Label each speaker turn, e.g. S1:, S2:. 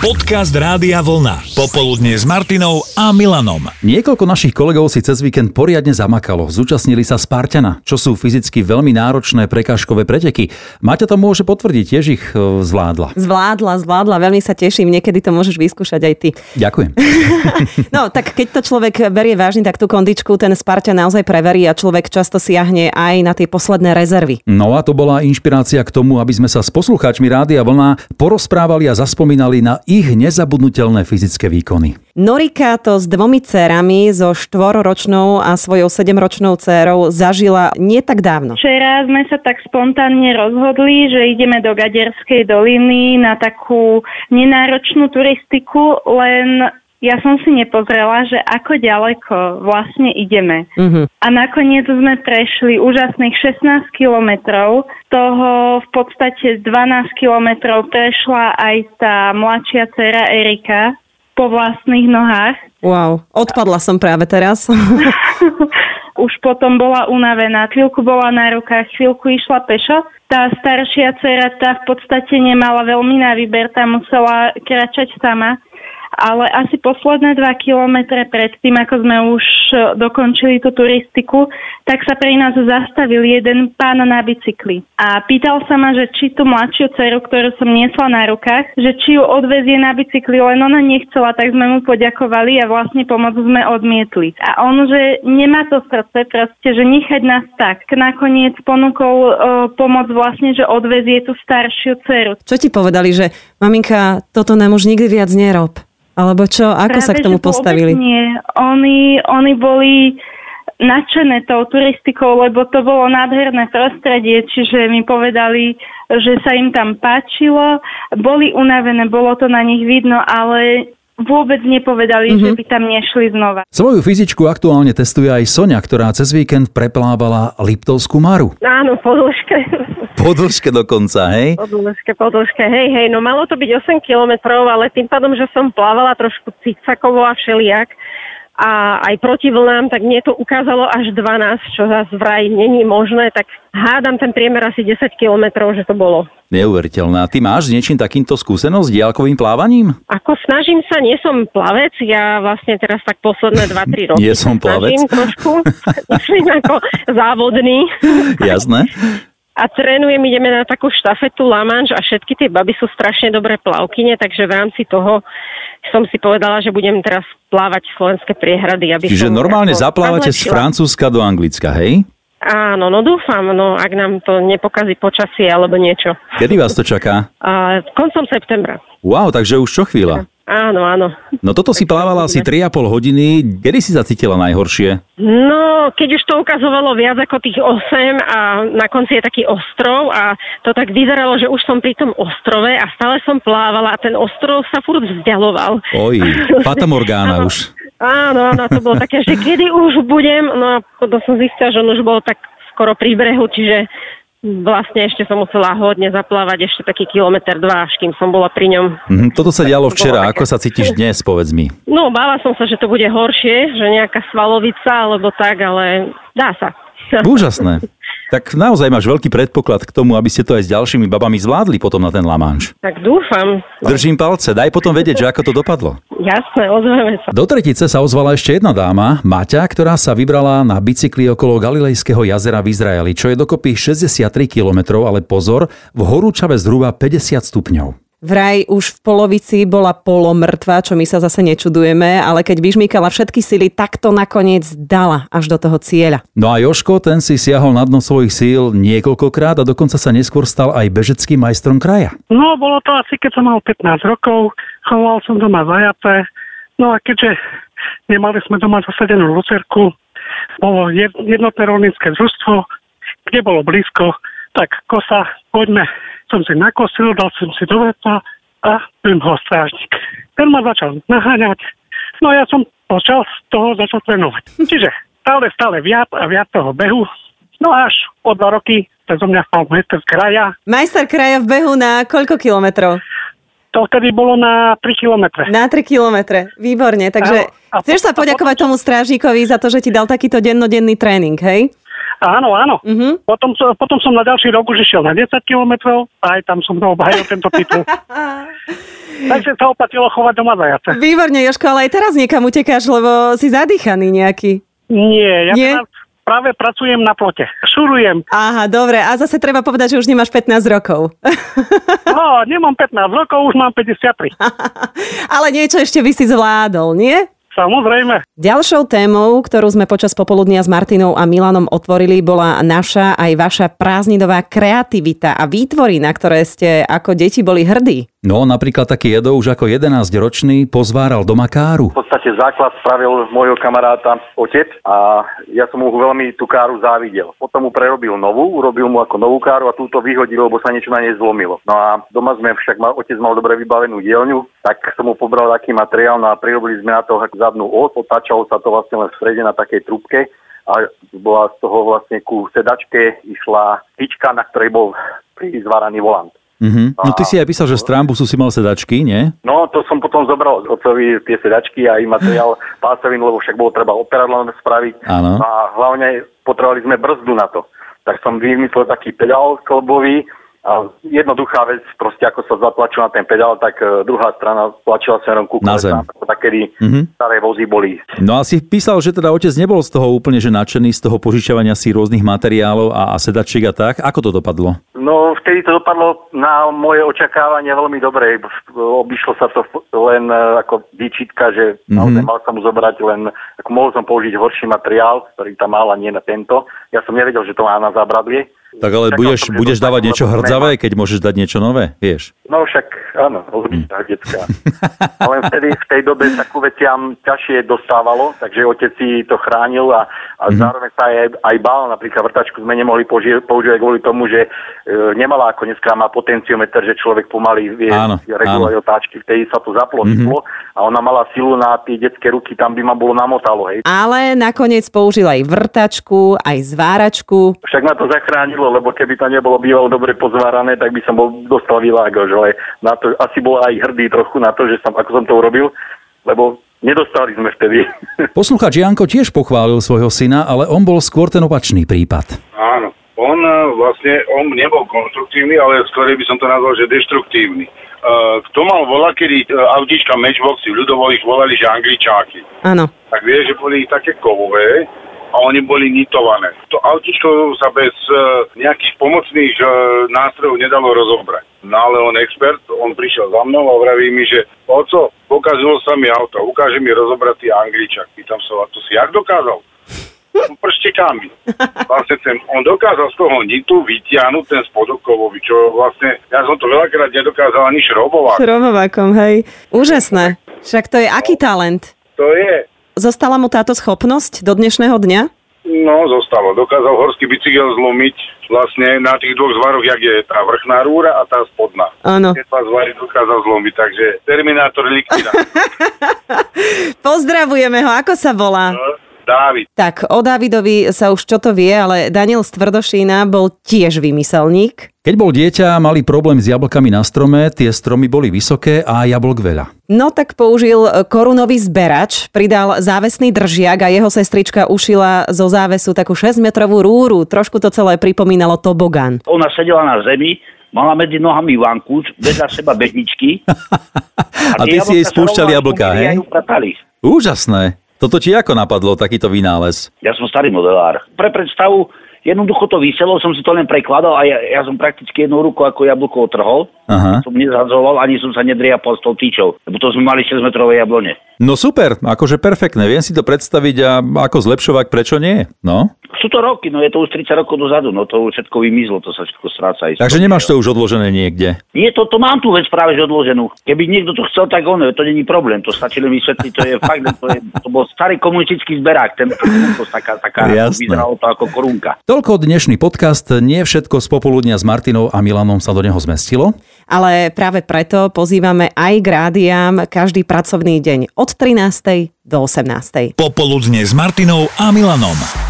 S1: Podcast Rádia Vlna. Popoludne s Martinou a Milanom.
S2: Niekoľko našich kolegov si cez víkend poriadne zamakalo. Zúčastnili sa Spartana, čo sú fyzicky veľmi náročné prekážkové preteky. Maťa to môže potvrdiť, tiež ich e, zvládla.
S3: Zvládla, zvládla, veľmi sa teším, niekedy to môžeš vyskúšať aj ty.
S2: Ďakujem.
S3: no, tak keď to človek berie vážne, tak tú kondičku ten Spartan naozaj preverí a človek často siahne aj na tie posledné rezervy.
S2: No a to bola inšpirácia k tomu, aby sme sa s poslucháčmi Rádia Vlna porozprávali a zaspomínali na ich nezabudnutelné fyzické výkony.
S3: Norika to s dvomi cérami, so štvororočnou a svojou sedemročnou cérou zažila nie tak dávno.
S4: Včera sme sa tak spontánne rozhodli, že ideme do Gaderskej doliny na takú nenáročnú turistiku, len ja som si nepozrela, že ako ďaleko vlastne ideme. Uh-huh. A nakoniec sme prešli úžasných 16 kilometrov. Toho v podstate 12 kilometrov prešla aj tá mladšia dcera Erika po vlastných nohách.
S3: Wow, odpadla som práve teraz.
S4: Už potom bola unavená, chvíľku bola na rukách, chvíľku išla pešo. Tá staršia dcera tá v podstate nemala veľmi na výber, tá musela kráčať sama ale asi posledné dva kilometre pred tým, ako sme už e, dokončili tú turistiku, tak sa pri nás zastavil jeden pán na bicykli. A pýtal sa ma, že či tú mladšiu dceru, ktorú som niesla na rukách, že či ju odvezie na bicykli, len ona nechcela, tak sme mu poďakovali a vlastne pomoc sme odmietli. A on, že nemá to srdce, proste, že nechať nás tak. Nakoniec ponúkol uh, pomoc vlastne, že odvezie tú staršiu dceru.
S3: Čo ti povedali, že maminka, toto nám už nikdy viac nerob? Alebo čo? Ako Práve, sa k tomu postavili?
S4: Nie. Oni, oni boli nadšené tou turistikou, lebo to bolo nádherné prostredie, čiže mi povedali, že sa im tam páčilo, boli unavené, bolo to na nich vidno, ale vôbec nepovedali, mm-hmm. že by tam nešli znova.
S2: Svoju fyzičku aktuálne testuje aj Sonia, ktorá cez víkend preplávala Liptovskú Maru.
S5: Áno, po dĺžke.
S2: Po dĺžke dokonca, hej?
S5: Po dĺžke, po dĺžke, hej, hej. No malo to byť 8 kilometrov, ale tým pádom, že som plávala trošku cicakovo a všelijak, a aj proti vlnám, tak mne to ukázalo až 12, čo zase vraj není možné, tak hádam ten priemer asi 10 kilometrov, že to bolo.
S2: Neuveriteľné. A ty máš s niečím takýmto skúsenosť s diálkovým plávaním?
S5: Ako snažím sa, nie som plavec, ja vlastne teraz tak posledné 2-3 roky.
S2: Nie som plavec?
S5: trošku, ako závodný.
S2: Jasné
S5: a trénujem, ideme na takú štafetu Lamanš a všetky tie baby sú strašne dobré plavkyne, takže v rámci toho som si povedala, že budem teraz plávať slovenské priehrady. Aby
S2: Čiže normálne zaplávate z Francúzska do Anglicka, hej?
S5: Áno, no dúfam, no ak nám to nepokazí počasie alebo niečo.
S2: Kedy vás to čaká?
S5: A, koncom septembra.
S2: Wow, takže už čo chvíľa.
S5: Áno, áno.
S2: No toto si plávala asi 3,5 hodiny. Kedy si sa cítila najhoršie?
S5: No, keď už to ukazovalo viac ako tých 8 a na konci je taký ostrov a to tak vyzeralo, že už som pri tom ostrove a stále som plávala a ten ostrov sa furt vzdialoval.
S2: Oj, Fata Morgana už.
S5: Áno, áno, to bolo také, že kedy už budem, no a potom som zistila, že on už bol tak skoro pri brehu, čiže Vlastne ešte som musela hodne zaplávať ešte taký kilometr dva, až kým som bola pri ňom.
S2: Mm, toto sa dialo včera. Ako sa cítiš dnes, povedz mi?
S5: No, bála som sa, že to bude horšie, že nejaká svalovica alebo tak, ale dá sa.
S2: Úžasné. Tak naozaj máš veľký predpoklad k tomu, aby ste to aj s ďalšími babami zvládli potom na ten Lamanš.
S5: Tak dúfam.
S2: Držím palce, daj potom vedieť, že ako to dopadlo.
S5: Jasné, ozveme sa.
S2: Do tretice sa ozvala ešte jedna dáma, Maťa, ktorá sa vybrala na bicykli okolo Galilejského jazera v Izraeli, čo je dokopy 63 km, ale pozor, v horúčave zhruba 50 stupňov.
S3: Vraj už v polovici bola polomrtva, čo my sa zase nečudujeme, ale keď vyžmýkala všetky sily, tak to nakoniec dala až do toho cieľa.
S2: No a Joško, ten si siahol na dno svojich síl niekoľkokrát a dokonca sa neskôr stal aj bežeckým majstrom kraja.
S6: No, bolo to asi, keď som mal 15 rokov, choval som doma zajace, no a keďže nemali sme doma zasadenú lucerku, bolo jednotné rolnícke družstvo, kde bolo blízko, tak kosa, poďme som si nakosil, dal som si do veta a bym ho strážnik. Ten ma začal naháňať, no ja som počal z toho začal trénovať. Čiže stále, stále viac a viac toho behu, no až o dva roky sa zo mňa stal majster kraja.
S3: Majster kraja v behu na koľko kilometrov?
S6: To vtedy bolo na 3 kilometre.
S3: Na 3 kilometre, výborne. Takže a, a chceš sa poďakovať tomu strážnikovi za to, že ti dal takýto dennodenný tréning, hej?
S6: Áno, áno.
S3: Mhm.
S6: Potom, potom som na ďalší rok už išiel na 10 kilometrov a aj tam som obhajil tento titul. Takže sa oplatilo chovať doma zajace.
S3: Výborne, Joško, ale aj teraz niekam utekáš, lebo si zadýchaný nejaký.
S6: Nie, ja
S3: Nie?
S6: teraz práve pracujem na plote. Šurujem.
S3: Aha, dobre. A zase treba povedať, že už nemáš 15 rokov.
S6: No, nemám 15 rokov, už mám 53.
S3: ale niečo ešte by si zvládol, nie?
S6: Samozrejme.
S3: Ďalšou témou, ktorú sme počas popoludnia s Martinou a Milanom otvorili, bola naša aj vaša prázdninová kreativita a výtvory, na ktoré ste ako deti boli hrdí.
S2: No, napríklad taký Edo už ako 11-ročný pozváral doma káru.
S7: V podstate základ spravil môjho kamaráta otec a ja som mu veľmi tú káru závidel. Potom mu prerobil novú, urobil mu ako novú káru a túto vyhodil, lebo sa niečo na nej zlomilo. No a doma sme však mal, otec mal dobre vybavenú dielňu, tak som mu pobral taký materiál no a prirobili sme na to zadnú os, otáčalo sa to vlastne len v strede na takej trúbke a bola z toho vlastne ku sedačke išla tyčka, na ktorej bol prizváraný volant.
S2: Mhm. No ty si aj písal, že z trambusu si mal sedačky, nie?
S7: No, to som potom zobral otcovi tie sedačky a aj materiál pásovinu, lebo však bolo treba operadlo spraviť.
S2: Áno.
S7: A hlavne potrebovali sme brzdu na to. Tak som vymyslel taký pedál klbový a jednoduchá vec, proste ako sa zatlačil na ten pedál, tak e, druhá strana tlačila smerom ku
S2: Na zem.
S7: ako takedy
S2: Mhm.
S7: staré vozy boli.
S2: No a si písal, že teda otec nebol z toho úplne že nadšený z toho požičiavania si rôznych materiálov a, a sedačiek a tak. Ako to dopadlo?
S7: No, vtedy to dopadlo na moje očakávanie veľmi dobre. Obišlo sa to len e, ako výčitka, že
S2: Mhm.
S7: naozaj mal som mu zobrať len, ako mohol som použiť horší materiál, ktorý tam mal a nie na tento. Ja som nevedel, že to má na zábradlie.
S2: Tak ale budeš,
S7: som,
S2: budeš dávať niečo hrdzavé, keď môžeš dať niečo nové, vieš?
S7: No však, áno, určitá detská. Ale vtedy v tej dobe takú veciam ťažšie dostávalo, takže otec si to chránil a, a zároveň sa aj, aj bál. Napríklad vrtačku sme nemohli poži- používať kvôli tomu, že e, nemala ako dneska má potenciometer, že človek pomaly vie
S2: Áno,
S7: regulovať otáčky. Vtedy sa to zaplo, mm-hmm. a ona mala silu na tie detské ruky, tam by ma bolo namotalo. Hej.
S3: Ale nakoniec použil aj vrtačku, aj zváračku.
S7: Však ma to zachránilo, lebo keby to nebolo bývalo dobre pozvárané, tak by som bol dostal világož, ale na to asi bol aj hrdý trochu na to, že som, ako som to urobil, lebo nedostali sme vtedy.
S2: Posluchač Janko tiež pochválil svojho syna, ale on bol skôr ten opačný prípad.
S8: Áno. On e, vlastne, on nebol konštruktívny, ale skôr by som to nazval, že deštruktívny. Uh, kto mal volať, kedy uh, autíčka Matchboxy, ľudovo ich volali, že angličáky.
S3: Áno.
S8: Tak vie, že boli také kovové a oni boli nitované. To autíčko sa bez uh, nejakých pomocných uh, nástrojov nedalo rozobrať. No ale on expert, on prišiel za mnou a vraví mi, že oco, pokazilo sa mi auto, ukáže mi rozobrať tie angličak. Pýtam sa, a to si jak dokázal? No, Prstekami. Vlastne ten, on dokázal z toho nitu vytiahnuť ten spodok kovový, čo vlastne, ja som to veľakrát nedokázal ani šrobovať.
S3: Šrobovákom, hej. Úžasné. Však to je aký talent?
S8: To je,
S3: Zostala mu táto schopnosť do dnešného dňa?
S8: no zostalo. Dokázal horský bicykel zlomiť vlastne na tých dvoch zvaroch, jak je tá vrchná rúra a tá spodná.
S3: Áno.
S8: Tie dva zvary dokázal zlomiť, takže Terminátor likvida.
S3: Pozdravujeme ho, ako sa volá?
S8: Dávid.
S3: Tak, o Davidovi sa už čo to vie, ale Daniel z Tvrdošína bol tiež vymyselník.
S2: Keď bol dieťa, mali problém s jablkami na strome, tie stromy boli vysoké a jablk veľa.
S3: No tak použil korunový zberač, pridal závesný držiak a jeho sestrička ušila zo závesu takú 6-metrovú rúru. Trošku to celé pripomínalo tobogán.
S9: Ona sedela na zemi, mala medzi nohami vankúš, vedľa seba behničky.
S2: A ty
S9: tie
S2: si jej
S9: jablká, šumili
S2: hej?
S9: a.
S2: Úžasné. Toto ti ako napadlo, takýto vynález?
S9: Ja som starý modelár. Pre predstavu, jednoducho to vyselo, som si to len prekladal a ja, ja som prakticky jednou rukou ako jablko otrhol.
S2: Aha.
S9: Som nezadzoval, ani som sa nedriapal s tou tyčou, lebo to sme mali 6 metrové jablone.
S2: No super, akože perfektné. Viem si to predstaviť a ako zlepšovať, prečo nie? No.
S9: Sú to roky, no je to už 30 rokov dozadu, no to už všetko vymizlo, to sa všetko stráca.
S2: Takže nemáš to už odložené niekde.
S9: Nie, to, to mám tu vec práve že odloženú. Keby niekto to chcel, tak ono, to není problém, to stačí len vysvetliť, to je fakt, to, je, to bol starý komunistický zberák, ten to taká, taká
S2: Jasné.
S9: vyzeralo to ako korunka.
S2: Toľko dnešný podcast. Nie všetko z popoludnia s Martinou a Milanom sa do neho zmestilo.
S3: Ale práve preto pozývame aj k rádiám každý pracovný deň od 13. do 18.
S1: Popoludne s Martinou a Milanom.